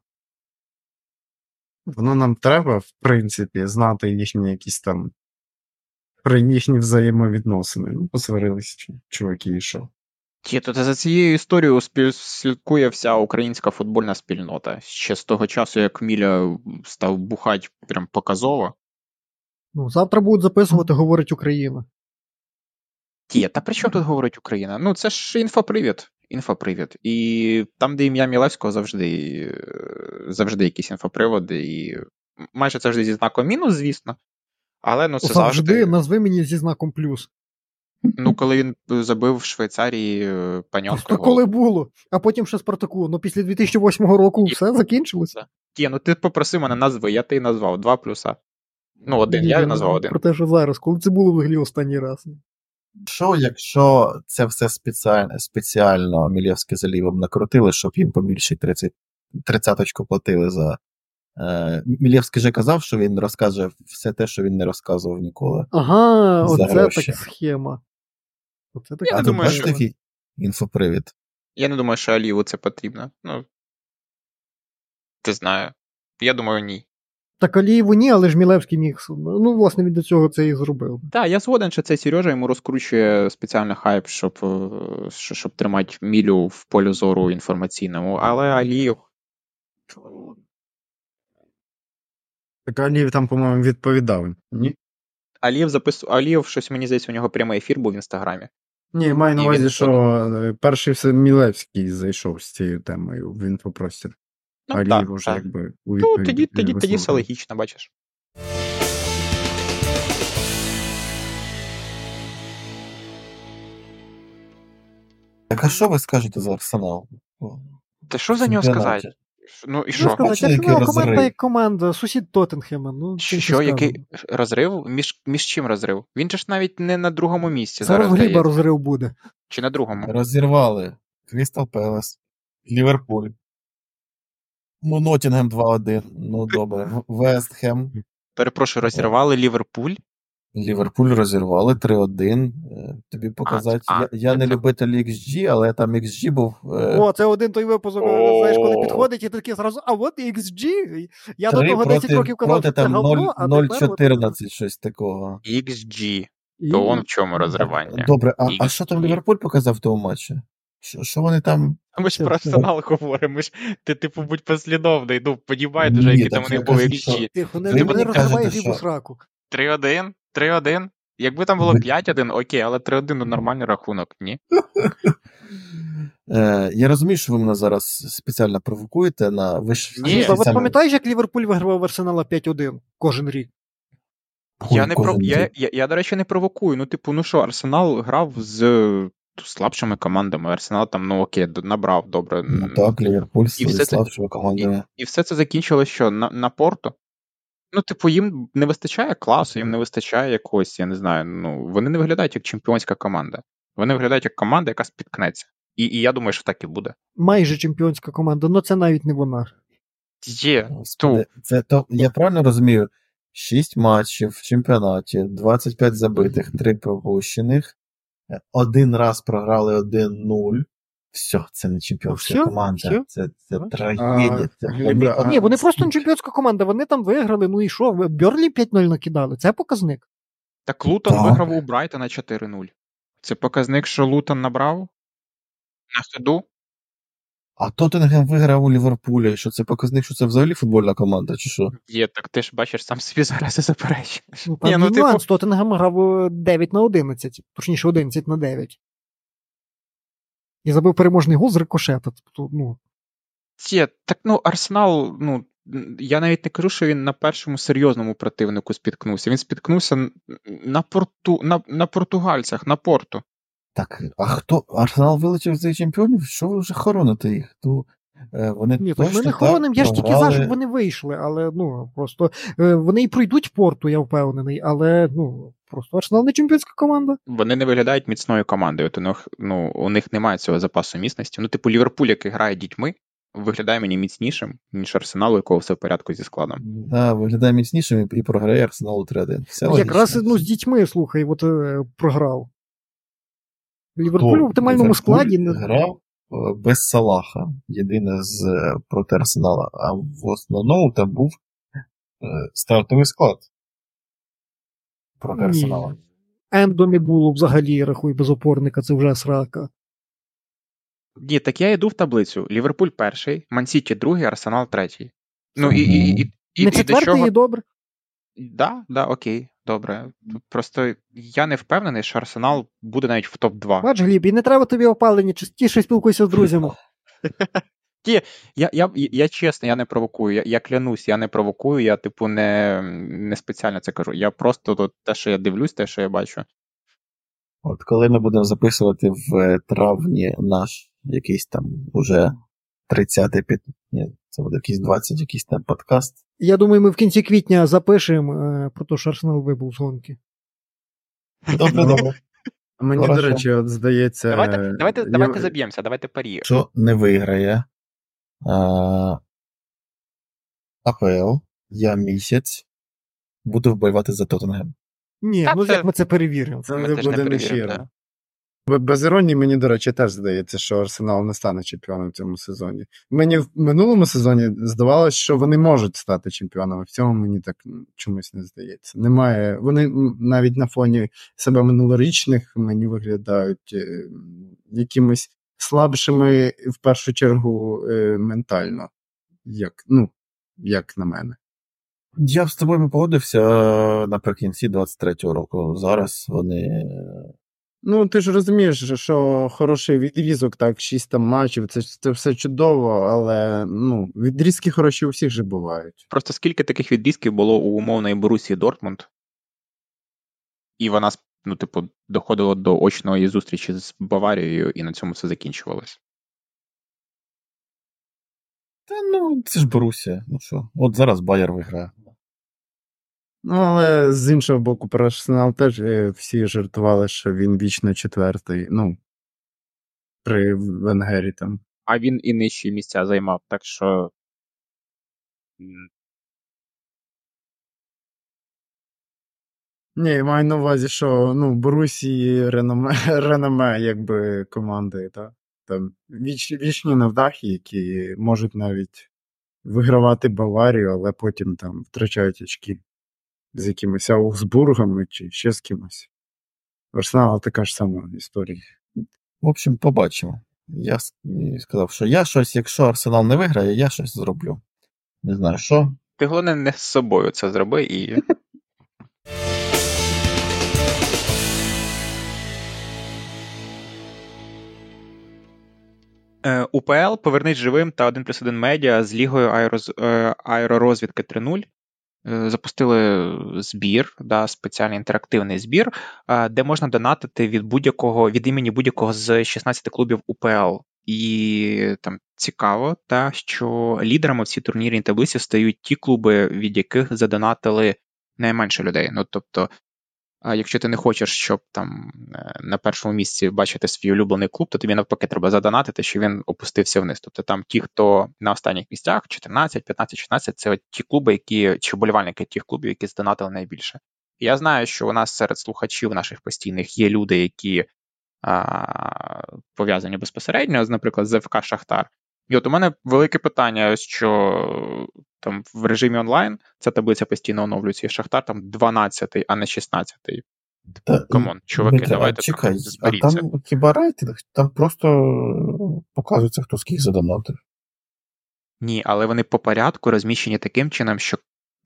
воно нам треба, в принципі, знати їхні якісь там про їхні взаємовідносини. Ну, посварились чуваки і що. Ті, то за цією історією слідкує вся українська футбольна спільнота. Ще з того часу, як Міля став бухать прям показово. Ну, завтра будуть записувати, говорить Україна. Ті, та при чому тут говорить Україна? Ну, це ж інфопривід. Інфопривід. І там, де ім'я Мілевського, завжди, завжди якісь інфоприводи, і майже завжди зі знаком мінус, звісно. Але ну це Завжди завжди. назви мені зі знаком плюс. Ну, коли він забив в Швейцарії е, паньонського. То коли було, а потім ще Спартаку. Ну, після 2008 року все закінчилося. Ті, ну ти попроси мене назви, я ти назвав. Два плюса. Ну, один, я Ні, назвав один. Про те, що зараз, коли це було взагалі останній раз. Що, якщо це все спеціально, спеціально Мілєвське залівом накрутили, щоб їм побільше 30, тридцяточку платили за. Е, Мілєвський же казав, що він розкаже все те, що він не розказував ніколи. Ага, оце гроші. так схема. Оце так Я а не думаю, що- такий інфопривід. Я не думаю, що Алієву це потрібно. Ну. Ти знаю. Я думаю, ні. Так Алієву ні, але ж Мілевський міг. Ну, власне, він до цього це і зробив. Так, я згоден, що цей Сережа йому розкручує спеціальний хайп, щоб, е, щоб тримати мілю в полі зору інформаційному, але Алієв. Так Алієв там, по-моєму, відповідав. Ні? Алієв запис... Алієв, щось мені здається, у нього прямий ефір був в інстаграмі. Ні, маю на увазі, він- що е, перший все Мілевський зайшов з цією темою в інфопростір. Ну, Алієв так, уже так. якби у Ну, тоді, тоді, тоді все логічно, бачиш. Так а що ви скажете за арсенал? Та що за нього сказати? Ну і Що що? Сказати, команда розрив? як команда, сусід Тоттенхема. Ну, чим Що, який розрив? Між, між чим розрив? Він же ж навіть не на другому місці Зараз зараз. Гліба розрив буде. Чи на другому? Розірвали Крістал Пелес, Ліверпуль. Ну, Ноттінгем 2-1. Ну, добре. Вестхем. Перепрошую, розірвали Ліверпуль. Ліверпуль розірвали 3-1. Е, Тобі показати. а, я я не це- любитель XG, але там XG був. е, О, це один той випуск, знаєш, коли підходить і ти такий зразу, а от XG. Я до того 10 років казав, проти там 0, тепер от- 0,14, щось такого. XG. І- То он в чому розривання. Добре, а, а що там Ліверпуль показав в тому матчі? Що, що вони там. Ми ж про арсенал говоримо. Ми ж ти, типу, будь послідовний. Ну, понімаєте вже, які там у них були XG. Тихо, не, Ви Глібу що- сраку. 3-1, 3-1. Якби там було 5-1, окей, але 3-1 ну, нормальний рахунок, ні? Е, я розумію, що ви мене зараз спеціально провокуєте на ви ж Ні. От спеціально- пам'ятаєш, як Ліверпуль вигравав Арсенала 5-1 кожен рік? Я, не про... Я, я, я, до речі, не провокую. Ну, типу, ну що, Арсенал грав з слабшими командами. Арсенал там, ну окей, набрав добре. Ну так, Ліверпуль з І все це- слабшими командами. І все це закінчилось що? На, на порту? Ну, типу, їм не вистачає класу, їм не вистачає якогось, я не знаю. Ну, вони не виглядають як чемпіонська команда. Вони виглядають як команда, яка спіткнеться. І, і я думаю, що так і буде. Майже чемпіонська команда, але це навіть не вона. Є. Господи, це то я правильно розумію? 6 матчів в чемпіонаті, 25 забитих, 3 пропущених. Один раз програли 1-0. Все, це не чемпіонська Все? команда. Все? Це, це трагедія. Це а- Ні, вони просто не чемпіонська команда, вони там виграли, ну і що? Бьорлі 5-0 накидали. Це показник. Так Лутон Так. виграв у Брайтона 4-0. Це показник, що Лутон набрав на ходу. А Тоттенгем виграв у Ліверпулі. Що це показник, що це взагалі футбольна команда, чи що? Є, так ти ж бачиш, сам собі зараз і заперечуєш. Ну, Ні, ну, типу, Тоттенгем грав е, 9 на 11, точніше 11 на 9. І забив переможний гол з рикошета. Тобто, ну, Є, так ну Арсенал, ну я навіть не кажу, що він на першому серйозному противнику спіткнувся. Він спіткнувся на порту, на, на португальцях, на порту. Так, а хто? Арсенал вилетів з чемпіонів? Що ви вже хороните їх? Ну, е, вони ні, точно ми не так хороним, я ж тільки за, щоб вони вийшли, але ну просто е, вони і пройдуть порту, я впевнений, але ну просто Арсенал не чемпіонська команда. Вони не виглядають міцною командою. От у них, ну, у них немає цього запасу міцності. Ну, типу, Ліверпуль, який грає дітьми, виглядає мені міцнішим, ніж Арсенал, у якого все в порядку зі складом. Да, виглядає міцнішим і, програє Арсеналу 3-1. Якраз ну, з дітьми, слухай, от е, програв. Ліверпуль в оптимальному складі. не- грав е, без Салаха. Єдине з е, проти Арсенала. А в основному там був е, стартовий склад. Проти Ні. Арсенала. Ендо не було взагалі, рахуй, без опорника, це вже срака. Ні, так я йду в таблицю. Ліверпуль перший, Мансіті другий, Арсенал третій. Ну і, і, і, і, не і до чого... і добре. Да, да, окей, добре. Просто я не впевнений, що Арсенал буде навіть в топ-2. Бач, Гліб, і не треба тобі опалення, частіше спілкуйся з друзями. Я, я, я чесно, я не провокую. Я, я клянусь, я не провокую, я, типу, не, не спеціально це кажу. Я просто то, те, що я дивлюсь, те, що я бачу. От коли ми будемо записувати в е, травні наш якийсь там уже 30-й, під... Ні, це буде якийсь 20, якийсь там подкаст. Я думаю, ми в кінці квітня запишемо е, про те, що Арсенал вибув з гонки. Добре, добре. Мені, Хорошо. до речі, от здається. Давайте, давайте, я- давайте заб'ємося, давайте парі. Якщо не виграє а, АПЛ, я місяць буду вболівати за Тоттенгем. Ні, Та ну це- як ми це перевіримо? Це Ми не буде нещиро. Без іронії, мені, до речі, теж здається, що Арсенал не стане чемпіоном в цьому сезоні. Мені в минулому сезоні здавалося, що вони можуть стати чемпіонами. В цьому мені так чомусь не здається. Немає. Вони навіть на фоні себе минулорічних мені виглядають е, якимись слабшими в першу чергу е, ментально. Як, ну, як на мене. Я з тобою погодився е, наприкінці 23-го року. Зараз вони. Ну, ти ж розумієш, що хороший відрізок, так, шість там матчів, це, це все чудово, але ну, відрізки хороші у всіх же бувають. Просто скільки таких відрізків було у умовної Борусії Дортмунд, і вона, ну, типу, доходила до очної зустрічі з Баварією, і на цьому все закінчувалось. Та ну, це ж Борусія. Ну що, от зараз Байер виграє. Ну, але з іншого боку, про Арсенал теж е, всі жартували, що він вічно четвертий. Ну, при Венгері там. А він і нижчі місця займав, так що. Ні, маю на увазі, що ну, Борусі реноме, реноме якби команди, так. Там віч, вічні невдахи, які можуть навіть вигравати Баварію, але потім там втрачають очки з якимись Аугсбургами чи ще з кимось. В Арсенала така ж сама історія. В общем, побачимо. Я сказав, що я щось, якщо Арсенал не виграє, я щось зроблю. Не знаю, що. Ти головне не з собою це зроби і. Е, УПЛ Повернись живим та 1 плюс 1 медіа з Лігою е, аеророзвідки 3.0 е, запустили збір, да, спеціальний інтерактивний збір, е, де можна донатити від будь-якого від імені будь-якого з 16 клубів УПЛ. І там цікаво, та що лідерами в цій турнірній таблиці стають ті клуби, від яких задонатили найменше людей. Ну тобто, а якщо ти не хочеш, щоб там е, на першому місці бачити свій улюблений клуб, то тобі навпаки треба задонатити, що він опустився вниз. Тобто там ті, хто на останніх місцях, 14, 15, 16, це ті клуби, які чи вболівальники тих клубів, які здонатили найбільше. Я знаю, що у нас серед слухачів наших постійних є люди, які а, пов'язані безпосередньо, наприклад, з ФК Шахтар. І от у мене велике питання, що там в режимі онлайн ця таблиця постійно оновлюється, і Шахтар там 12-й, а не 16-й. Та, come on, чуваки, Дмитре, а давайте чекай, а там хіба рейтинг? Там просто е, показується, хто скільки задонатив. Ні, але вони по порядку розміщені таким чином, що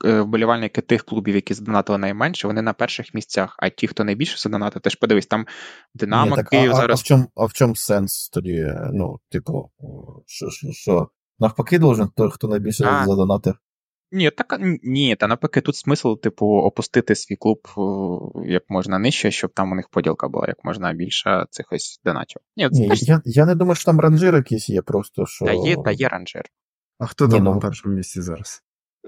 вболівальники тих клубів, які задонатили найменше, вони на перших місцях, а ті, хто найбільше задонатив, теж подивись, там Динамо, Ні, так, Київ а, зараз. а, в чому, а в чому сенс тоді? е, Ну, типу, що, що, що? Навпаки, должен той, хто найбільше А. задонатив. Ні, так ні, та навпаки, тут смисл, типу, опустити свій клуб як можна нижче, щоб там у них поділка була як можна більше цих ось донатів. Ні, Ні, я, я не думаю, що там ранжир якийсь є, просто що. та є, та є ранжир. А хто Ні, там ну- на першому місці зараз?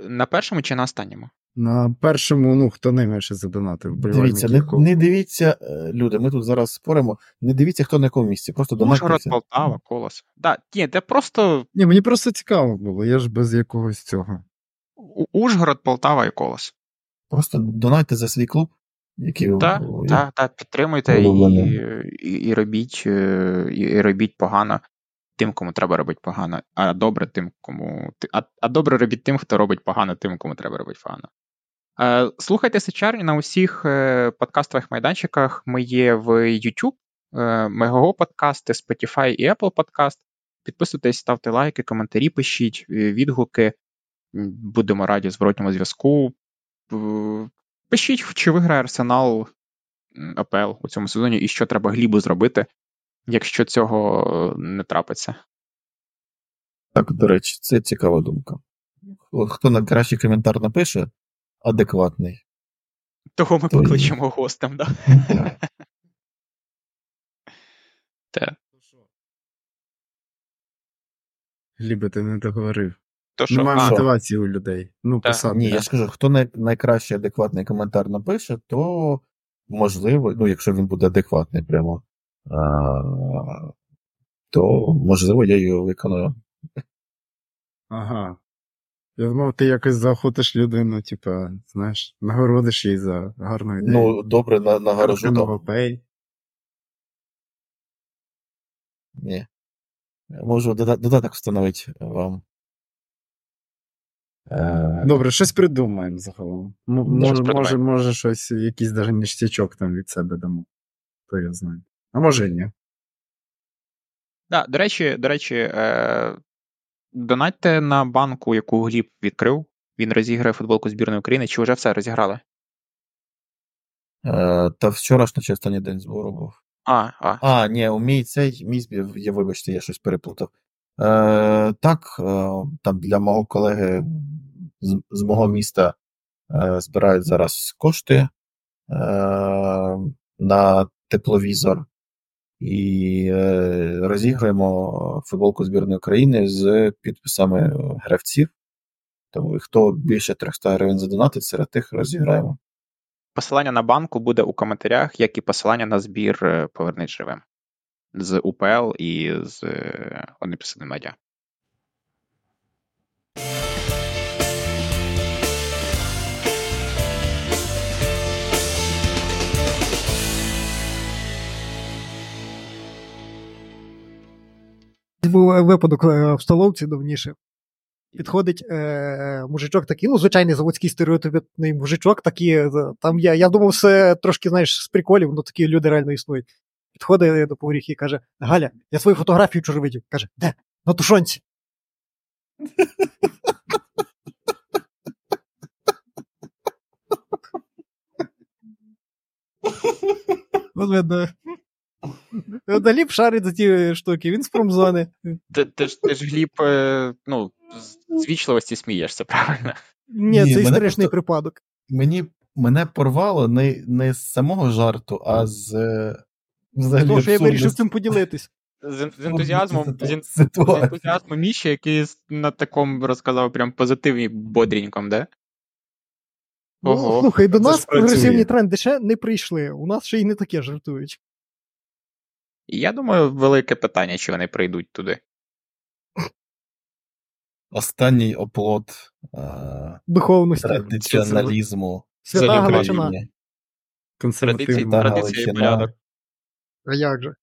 На першому чи на останньому? На першому, ну, хто найменше задонатив? Дивіться, не, не дивіться, е, люди, ми тут зараз споримо. Не дивіться, хто на якому місці, просто Ужгород. Полтава, Колос. Да, ні, це просто Ні, мені просто цікаво було, я ж без якогось цього. У- Ужгород, Полтава і Колос. Просто донатьте за свій клуб, який Так, так, так, підтримуйте і, і, і робіть, е, і, і робіть погано тим, кому треба робити погано, а добре тим, кому. А, а добре робіть тим, хто робить погано, тим, кому треба робити погано. Е, слухайте Сичарні на усіх е, подкастових майданчиках. Ми є в YouTube, е, Megogo подкасти, Spotify і Apple Podcast. Підписуйтесь, ставте лайки, коментарі пишіть, відгуки. Будемо раді зворотньому зв'язку. Пишіть, чи виграє Арсенал АПЛ у цьому сезоні, і що треба глібу зробити, якщо цього е, не трапиться. Так, до речі, це цікава думка. Хто на кращий коментар напише, адекватний. Того ми То покличемо гостем, да? Так. Глібе, ти не договорив. То що, Немає а, мотивації у людей. Ну, писати. Ні, я ж кажу, хто най- найкращий адекватний коментар напише, то можливо, ну, якщо він буде адекватний прямо, то можливо я його виконую. Ага. Я думав, ти якось заохотиш людину, типа, знаєш, нагородиш її за гарну ідею. Ну, добре, на, на там. Ні. Я Можу додаток встановити вам. Е, Добре, щось придумаємо загалом. Може, щось може, може, щось, якийсь даже ніштячок там від себе дамо. То я знаю. А може і ні. да, до речі, до речі, е, донатьте на банку, яку Гліб відкрив. Він розіграє футболку збірної України. Чи вже все розіграли? е, та вчорашній чи останній день збору був. А, а. А, ні, у мій цей мій збір, я вибачте, я щось переплутав. Е, так, е, там для мого колеги з, з мого міста е, збирають зараз кошти е, на тепловізор і е, розіграємо футболку збірної України з підписами гравців. Тому хто більше 300 гривень задонатить, серед тих розіграємо. Посилання на банку буде у коментарях, як і посилання на збір е, Повернись живим з УПЛ і з е, Однопісадним медіа. Був випадок е, в столовці давніше. Підходить е, мужичок такий, ну, звичайний заводський стереотипний мужичок, такий, е, там я, я думав, все трошки, знаєш, з приколів, ну такі люди реально існують. Підходить до поваріхи і каже: Галя, я свою фотографію вчора видів. Каже, де? На тушонці. От видно. Даліп шарить за ті штуки, він з промзони. Ти, ти, ж, ти ж Гліб, е, ну, з звічливості смієшся, правильно? Ні, Ні, це історичний просто- припадок. Мені мене порвало не, не з самого жарту, а з е, взагалі Тому що я вирішив цим поділитись. З, з ентузіазмом, з, ентузіазмом Міші, який на такому розказав прям позитивні бодреньком, да? Ну, слухай, до нас прогресивні тренди ще не прийшли. У нас ще й не таке жартують. Я думаю, велике питання, чи вони прийдуть туди. Останній оплот е, Духовності. традиціоналізму. Свята Галичина. України. Традиції, традиції порядок. А як же?